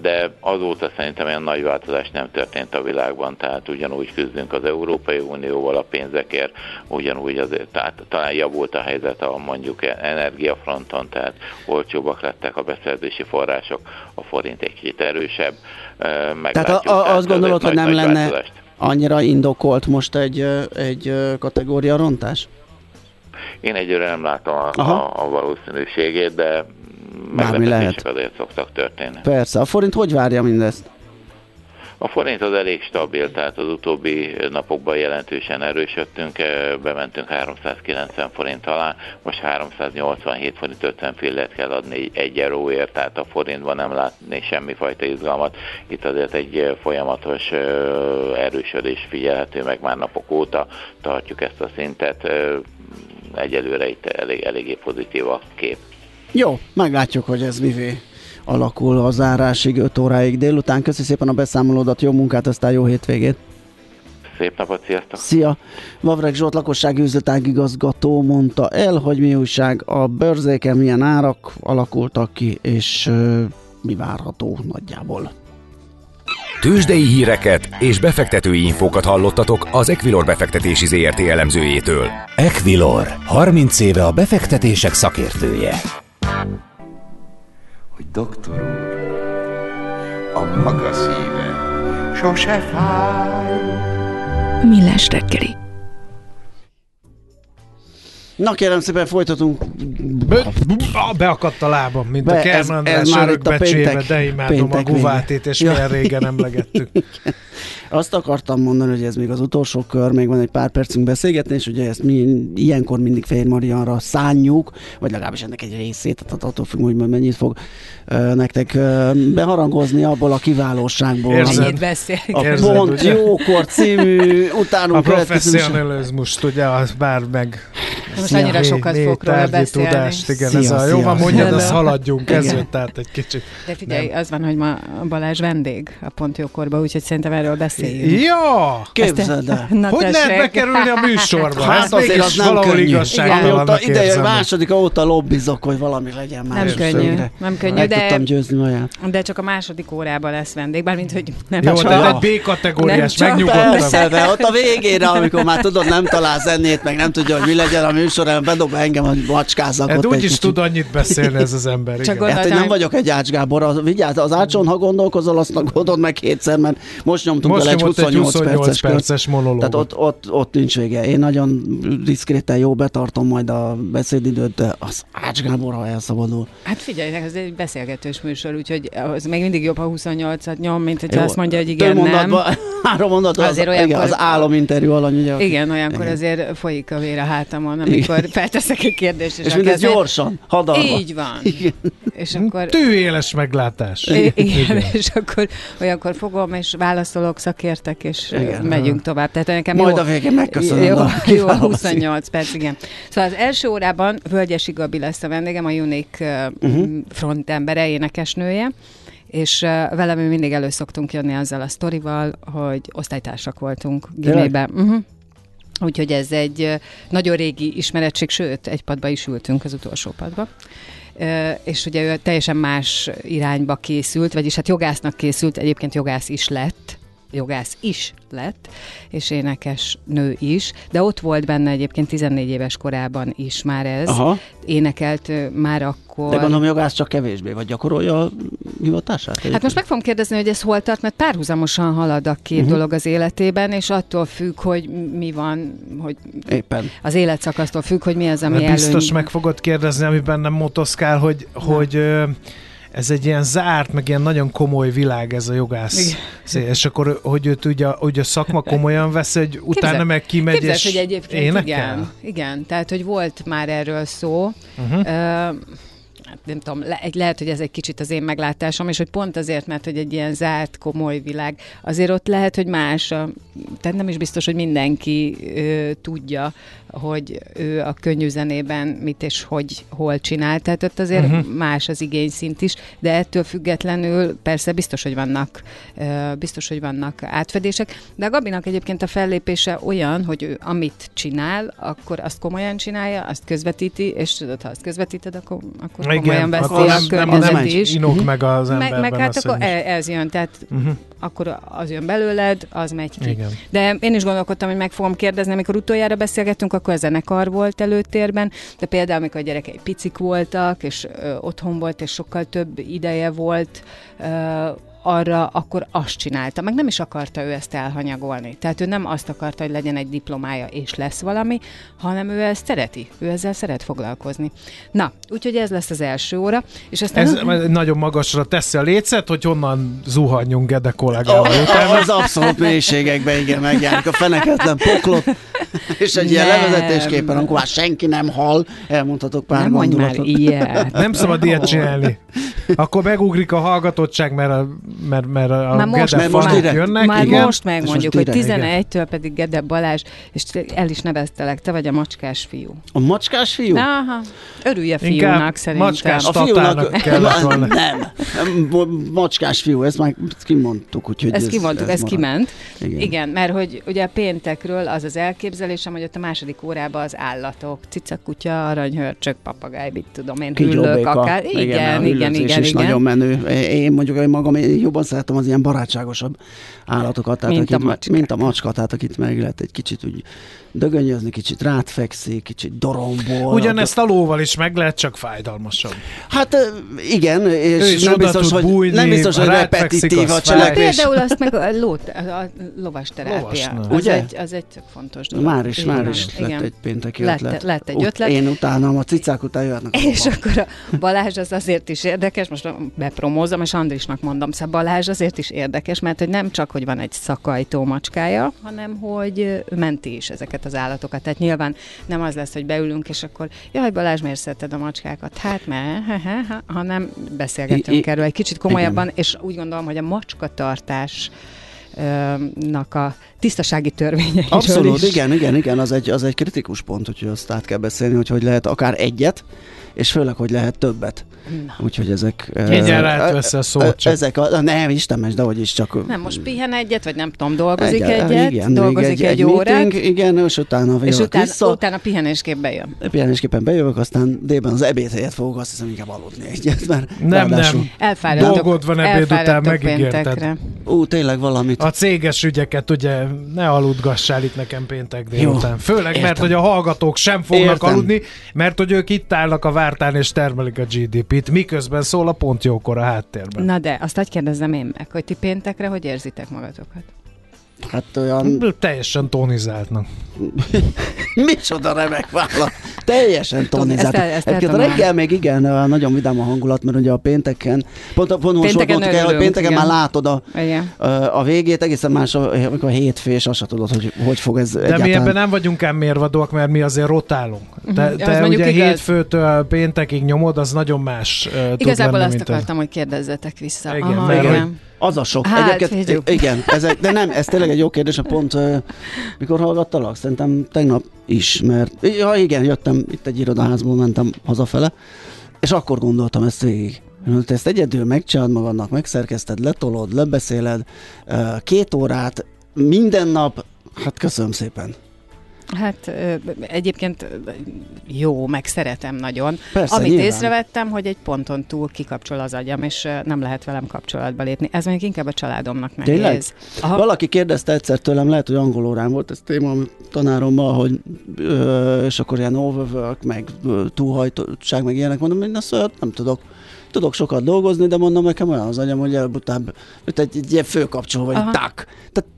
de azóta szerintem olyan nagy változás nem történt a világban, tehát ugyanúgy küzdünk az Európai Unióval a pénzekért, ugyanúgy azért, tehát talán javult a helyzet a mondjuk energiafronton, tehát olcsóbbak lettek a beszerzési források, a forint egy kicsit erősebb, ö, Tehát meglátjuk, a, a, azt gondolod, hogy nem lenne változást. Annyira indokolt most egy, egy kategória rontás? Én egyre nem látom a, Aha. a, a valószínűségét, de Bármi lehet. azért szoktak történni. Persze. A forint hogy várja mindezt? A forint az elég stabil, tehát az utóbbi napokban jelentősen erősödtünk, bementünk 390 forint alá, most 387 forint 50 fillet kell adni egy euróért, tehát a forintban nem látni semmifajta izgalmat. Itt azért egy folyamatos erősödés figyelhető meg már napok óta, tartjuk ezt a szintet, egyelőre itt elég, eléggé pozitív a kép. Jó, meglátjuk, hogy ez mivé alakul a zárásig 5 óráig délután. Köszi szépen a beszámolódat, jó munkát, aztán jó hétvégét! Szép napot, sziasztok! Szia! Vavreg Zsolt lakossági üzletág igazgató mondta el, hogy mi újság a bőrzéken, milyen árak alakultak ki, és uh, mi várható nagyjából. Tőzsdei híreket és befektetői infókat hallottatok az Equilor befektetési ZRT elemzőjétől. Equilor, 30 éve a befektetések szakértője. Doktor úr, a maga szíve sose fáj. Millás reggeli. Na kérem szépen folytatunk. Be, beakadt a lábam, mint Be, a Kern ez, ez már itt a péntek, de imádom a guvátét, és ja. milyen régen emlegettük. Azt akartam mondani, hogy ez még az utolsó kör, még van egy pár percünk beszélgetni, és ugye ezt mi ilyenkor mindig Fér Marianra szánjuk, vagy legalábbis ennek egy részét, tehát attól függ, hogy mennyit fog uh, nektek uh, beharangozni abból a kiválóságból. Érzed. A Érzed, Pont ugye? Jókor című utánunk A professzionalizmust, ugye, az bár meg most annyira sokat fogok róla beszélni. Tudást, igen, szia, ez a, jó van mondjad, azt haladjunk ezzel, tehát egy kicsit. De figyelj, nem. az van, hogy ma Balázs vendég a pont jókorba, úgyhogy szerintem erről beszéljünk. Ja! Képzeld el. Hogy lehet bekerülni a műsorba? Hát, hát azért az nem könnyű. Amióta ideje második óta lobbizok, hogy valami legyen már. Nem könnyű, nem könnyű, de, tudtam győzni maját. De csak a második órában lesz vendég, bármint, hogy nem Jó, de egy B-kategóriás, megnyugodtam. Persze, ott a végére, amikor már tudod, nem talál zenét, meg nem tudja, hogy mi legyen a műsor, bedob engem, hogy macskázzak hát úgy is tud annyit beszélni ez az ember. Csak igen. Hát, nem vagyok egy Ács Gábor, az, vigyázz, az Ácson, ha gondolkozol, azt gondolod meg kétszer, mert most nyomtunk most el egy 28, 28 perces, perces monológot. Tehát ott, ott, ott nincs vége. Én nagyon diszkréten jó betartom majd a beszédidőt, de az Ács Gábor, ha elszabadul. Hát figyelj, ez egy beszélgetős műsor, úgyhogy az még mindig jobb, ha 28-at nyom, mint hogy azt mondja, hogy igen, nem. Három mondat, az, azért olyankor, igen, az álominterjú alany. Ugye, igen, olyankor igen. azért folyik a vér a hátamon, amikor felteszek egy kérdést. És, és mindez gyorsan, hadarva. Így van. Igen. És akkor... Tűéles meglátás. Igen, igen, és akkor olyankor fogom, és válaszolok, szakértek, és igen. megyünk tovább. Tehát nekem Majd jó, a végén megköszönöm. Jó, jó, 28 perc, igen. Szóval az első órában Völgyesi Gabi lesz a vendégem, a Unique uh-huh. front embere, énekesnője és velem mi mindig elő szoktunk jönni azzal a sztorival, hogy osztálytársak voltunk Gimébe. Uh-huh. Úgyhogy ez egy nagyon régi ismeretség, sőt, egy padba is ültünk, az utolsó padba. És ugye ő teljesen más irányba készült, vagyis hát jogásznak készült, egyébként jogász is lett, jogász is lett, és énekes nő is, de ott volt benne egyébként 14 éves korában is már ez. Aha. Énekelt már akkor. De gondolom jogász csak kevésbé, vagy gyakorolja a hivatását? Hát most meg fogom kérdezni, hogy ez hol tart, mert párhuzamosan halad a két uh-huh. dolog az életében, és attól függ, hogy mi van, hogy Éppen. az életszakasztól függ, hogy mi az, ami előny... Biztos meg fogod kérdezni, amiben nem motoszkál, hogy, hogy ez egy ilyen zárt, meg ilyen nagyon komoly világ ez a jogász. Igen. És akkor, hogy őt ugye, hogy a szakma komolyan vesz, hogy utána Képzel, meg kimegy képzel, és hogy egyébként énekel? igen, igen, tehát hogy volt már erről szó. Uh-huh. Uh, nem tudom, le, lehet, hogy ez egy kicsit az én meglátásom, és hogy pont azért, mert hogy egy ilyen zárt, komoly világ, azért ott lehet, hogy más, tehát nem is biztos, hogy mindenki ö, tudja, hogy ő a könnyű zenében mit és hogy hol csinál, tehát ott azért uh-huh. más az igényszint is, de ettől függetlenül persze biztos, hogy vannak ö, biztos, hogy vannak átfedések, de a Gabinak egyébként a fellépése olyan, hogy ő amit csinál, akkor azt komolyan csinálja, azt közvetíti, és tudod, ha azt közvetíted, akkor, akkor komolyan veszi a nem, nem is. Inok uh-huh. meg az emberben. Meg, meg hát akkor ez, ez jön, tehát uh-huh. akkor az jön belőled, az megy ki. Igen. De én is gondolkodtam, hogy meg fogom kérdezni, amikor utoljára beszélgettünk, akkor a zenekar volt előtérben, de például amikor a gyerekei picik voltak, és ö, otthon volt, és sokkal több ideje volt, ö, arra akkor azt csinálta. Meg nem is akarta ő ezt elhanyagolni. Tehát ő nem azt akarta, hogy legyen egy diplomája és lesz valami, hanem ő ezt szereti. Ő ezzel szeret foglalkozni. Na, úgyhogy ez lesz az első óra. És aztán Ez nagyon magasra teszi a lécet, hogy honnan zuhanjunk Gede kollégával. Oh, az abszolút mélységekbe, igen, megjárjuk a feneketlen poklot, és egy ilyen Nem. levezetésképpen, amikor már senki nem hall, elmondhatok pár nem mondj már gondolatot. ilyet. Nem szabad ilyet csinálni. Akkor megugrik a hallgatottság, mert a, mert, mert a Már most, Gede mert most direkt- jönnek. Már igen. most megmondjuk, most hogy direkt, 11-től pedig Gede Balázs, és el is neveztelek, te vagy a macskás fiú. A macskás fiú? Aha, örülj a Inkább fiúnak szerintem. macskás A kellett volna. nem, macskás fiú, ezt már kimondtuk, úgyhogy Ezt kimondtuk, ez, marad. kiment. Igen. Igen. Igen, mert hogy ugye a péntekről az az elképzelésem, hogy ott a második órában az állatok, cica, kutya, aranyhörcsök, papagáj, mit tudom én, hüllők akár. Igen, igen, igen, igen. is igen. nagyon menő. Én mondjuk én magam én jobban szeretem az ilyen barátságosabb állatokat, tehát Mint a akit, macskák. mint a macska, tehát akit meg lehet egy kicsit úgy dögönyözni, kicsit rátfekszik, kicsit dorombol. Ugyanezt a lóval is meg lehet, csak fájdalmasabb. Hát igen, és nem biztos, hogy, bújni, nem biztos, hogy repetitív a cselekvés. Például azt meg a, lót, a lovas terápia. Lovasnál. Az Ugye? egy, az egy tök fontos dolog. Már is, már Igen, is lett igen. egy pénteki Lett- ötlet. lett egy ötlet. Én utánam, a cicák után jöhetnek. És akkor a Balázs az azért is érdekes, most bepromózom, és Andrisnak mondom, szóval Balázs azért is érdekes, mert hogy nem csak, hogy van egy szakajtó macskája, hanem hogy menti is ezeket az állatokat. Tehát nyilván nem az lesz, hogy beülünk, és akkor jaj, Balázs, miért szereted a macskákat? Hát, mert, hanem beszélgetünk I- i- erről egy kicsit komolyabban, igen. és úgy gondolom, hogy a macskatartás nak a tisztasági törvényeiről Abszolút, is. igen, igen, igen, az egy, az egy kritikus pont, hogy azt át kell beszélni, hogy hogy lehet akár egyet, és főleg, hogy lehet többet. Na. Úgyhogy ezek... Egyen ö, átvesz a szót csak. Ezek, a, nem, Istenes, de hogy is csak... Nem, most pihen egyet, vagy nem tudom, dolgozik egy- egyet, igen, dolgozik még egy, egy órát, meeting, igen, és utána és utána, vissza. utána pihenésképp bejön. Pihenésképpen bejövök, aztán délben az ebéd helyett fogok azt hiszem inkább aludni egyet, mert Nem, ráadásul- nem. Elfáradtok, Dolgod van ebéd után, megígérted. Ú, tényleg valamit. A céges ügyeket ugye ne aludgassál itt nekem péntek Jó, délután. Főleg, értem. mert hogy a hallgatók sem fognak Értem. aludni, mert hogy ők itt állnak a vártán és termelik a GDP-t, miközben szól a pont jókor a háttérben. Na de, azt hagyj kérdezzem én meg, hogy ti péntekre hogy érzitek magatokat? Hát olyan... Teljesen tonizáltnak. Micsoda remek válasz. Teljesen tonizált. Ezt ezt Egyébként reggel még igen, nagyon vidám a hangulat, mert ugye a pénteken, pont, pont most Pénteken mondtuk el, hogy pénteken igen. már látod a, Igen. a végét, egészen más, a- amikor a hétfő, és azt se tudod, hogy hogy fog ez De mi egyáltalán... ebben nem vagyunk ám mérvadóak, mert mi azért rotálunk. Te, Az te mondjuk ugye igaz. hétfőtől péntekig nyomod, az nagyon más uh, Igazából lenni, azt akartam, hogy kérdezzetek vissza. Igen, Aha, mert igen. hogy- Az a sok. Hát, Egyébként, figyelj. igen, ezek, de nem, ez tényleg egy jó kérdés, a pont ö, mikor hallgattalak? Szerintem tegnap is, mert ja igen, jöttem itt egy irodaházból, mentem hazafele, és akkor gondoltam ezt végig. Te ezt egyedül megcsinálod magadnak, megszerkeszted, letolod, lebeszéled, két órát, minden nap, hát köszönöm szépen. Hát egyébként jó, meg szeretem nagyon. Persze, Amit nyilván. észrevettem, hogy egy ponton túl kikapcsol az agyam, és nem lehet velem kapcsolatba lépni. Ez mondjuk inkább a családomnak Tényleg? nehéz. Aha. Valaki kérdezte egyszer tőlem, lehet, hogy angol órán volt ez téma tanárommal, hogy ö, és akkor ilyen overwork, meg túlhajtottság, meg ilyenek, mondom, én azt nem tudok. Tudok sokat dolgozni, de mondom, nekem olyan az agyam, hogy előbb-utább egy, egy ilyen főkapcsoló, vagy tak. Tehát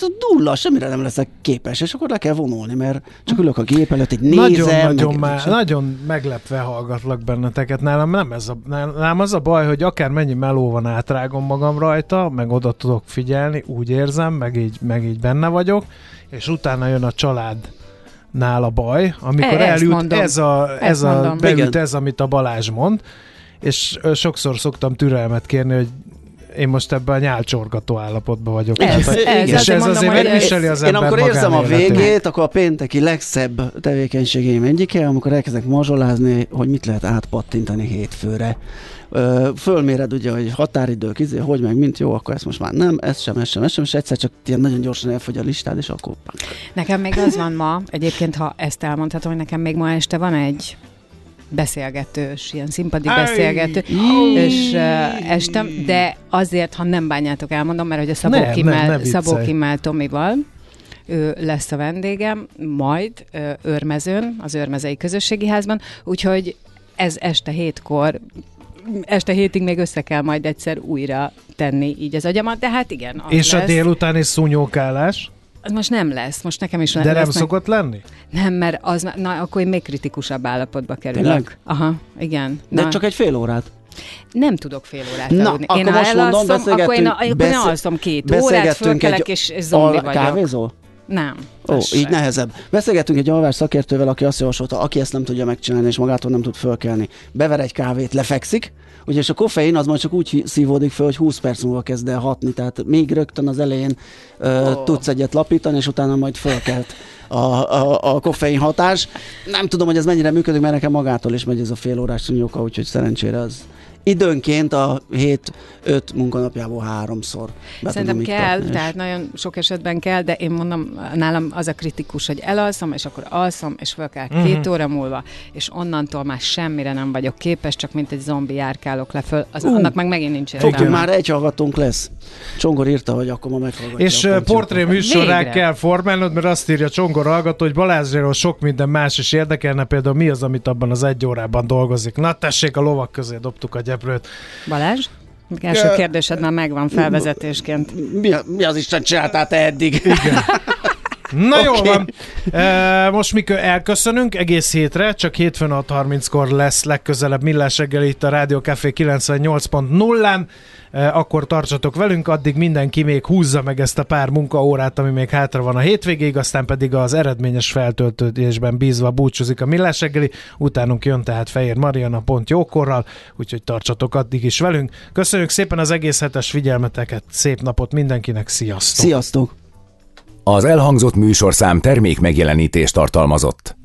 nulla, semmire nem leszek képes, és akkor le kell vonulni, mert csak ülök a gép előtt, így nézem. Nagyon-nagyon meg- már, nagyon meglepve hallgatlak benneteket. Nálam nem ez a, nálam az a baj, hogy akár mennyi meló van átrágom magam rajta, meg oda tudok figyelni, úgy érzem, meg így, meg így benne vagyok, és utána jön a család nála baj, amikor E- ezt elült mondom. ez a, ez Ezt a mondom. Igen. ez, amit a Balázs mond, és sokszor szoktam türelmet kérni, hogy én most ebben a nyálcsorgató állapotban vagyok. Ez, Tehát, ez, és azért ez mondom, azért megviseli az Én ember amikor érzem a végét, akkor a pénteki legszebb tevékenységeim egyike, amikor elkezdek mazsolázni, hogy mit lehet átpattintani hétfőre. Ö, Fölméred ugye, hogy határidők, izé, hogy meg mint jó, akkor ezt most már nem, ez sem, ez sem, ez sem, és egyszer csak ilyen nagyon gyorsan elfogy a listád, és akkor Nekem még az van ma, egyébként, ha ezt elmondhatom, hogy nekem még ma este van egy beszélgetős, ilyen színpadi beszélgető, és uh, estem, de azért, ha nem bánjátok, elmondom, mert hogy a Szabó Nem, nem, Kimmel, ne viccelj. Szabó Kimmel Tomival, ő lesz a vendégem, majd ö, Örmezőn, az Örmezei Közösségi Házban, úgyhogy ez este hétkor este hétig még össze kell majd egyszer újra tenni így az agyamat, de hát igen. És a lesz. délutáni szúnyókálás? Most nem lesz, most nekem is De nem lesznek- szokott lenni? Nem, mert az, na, akkor én még kritikusabb állapotba kerülök. Tényleg? Aha, igen. De na, csak egy fél órát. Nem tudok fél órát Na, aludni. akkor én ha most mondom, elalszom, akkor én, akkor én beszé- alszom két órát, fölkelek és, zombi vagyok. Kávézol? Nem. Ó, így se. nehezebb. Beszélgettünk egy alvás szakértővel, aki azt javasolta, aki ezt nem tudja megcsinálni, és magától nem tud fölkelni. Bever egy kávét, lefekszik, ugye és a koffein az majd csak úgy szívódik föl, hogy 20 perc múlva kezd el hatni, tehát még rögtön az elején ö, Ó. tudsz egyet lapítani, és utána majd fölkelt a, a, a koffein hatás. Nem tudom, hogy ez mennyire működik, mert nekem magától is megy ez a fél órás szúnyóka, úgyhogy szerencsére az időnként a 7-5 munkanapjából háromszor. be Szerintem tudom kell, és- tehát nagyon sok esetben kell, de én mondom, nálam az a kritikus, hogy elalszom, és akkor alszom, és fel kell Mhm. két óra múlva, és onnantól már semmire nem vagyok képes, csak mint egy zombi járkálok le föl, az, Ú, annak meg megint nincs értelme. Fogtunk már egy hallgatónk lesz. Csongor írta, hogy akkor ma meghallgatja. És portré műsorrá kell formálnod, mert azt írja Csongor hallgató, hogy Balázsról sok minden más is érdekelne, például mi az, amit abban az egy órában dolgozik. Na tessék, a lovak közé dobtuk a gyeplőt. Balázs? Első kérdésed már megvan felvezetésként. Mi, mi az Isten csináltál te eddig? Na Oké. jól van. E, most mikor elköszönünk egész hétre, csak hétfőn 6.30-kor lesz legközelebb Millás reggel itt a Rádió Café 98.0-án, e, akkor tartsatok velünk, addig mindenki még húzza meg ezt a pár munkaórát, ami még hátra van a hétvégéig, aztán pedig az eredményes feltöltődésben bízva búcsúzik a Millás reggeli, utánunk jön tehát Fehér Mariana pont jókorral, úgyhogy tartsatok addig is velünk. Köszönjük szépen az egész hetes figyelmeteket, szép napot mindenkinek, sziasztok! Sziasztok! Az elhangzott műsorszám termék megjelenítést tartalmazott.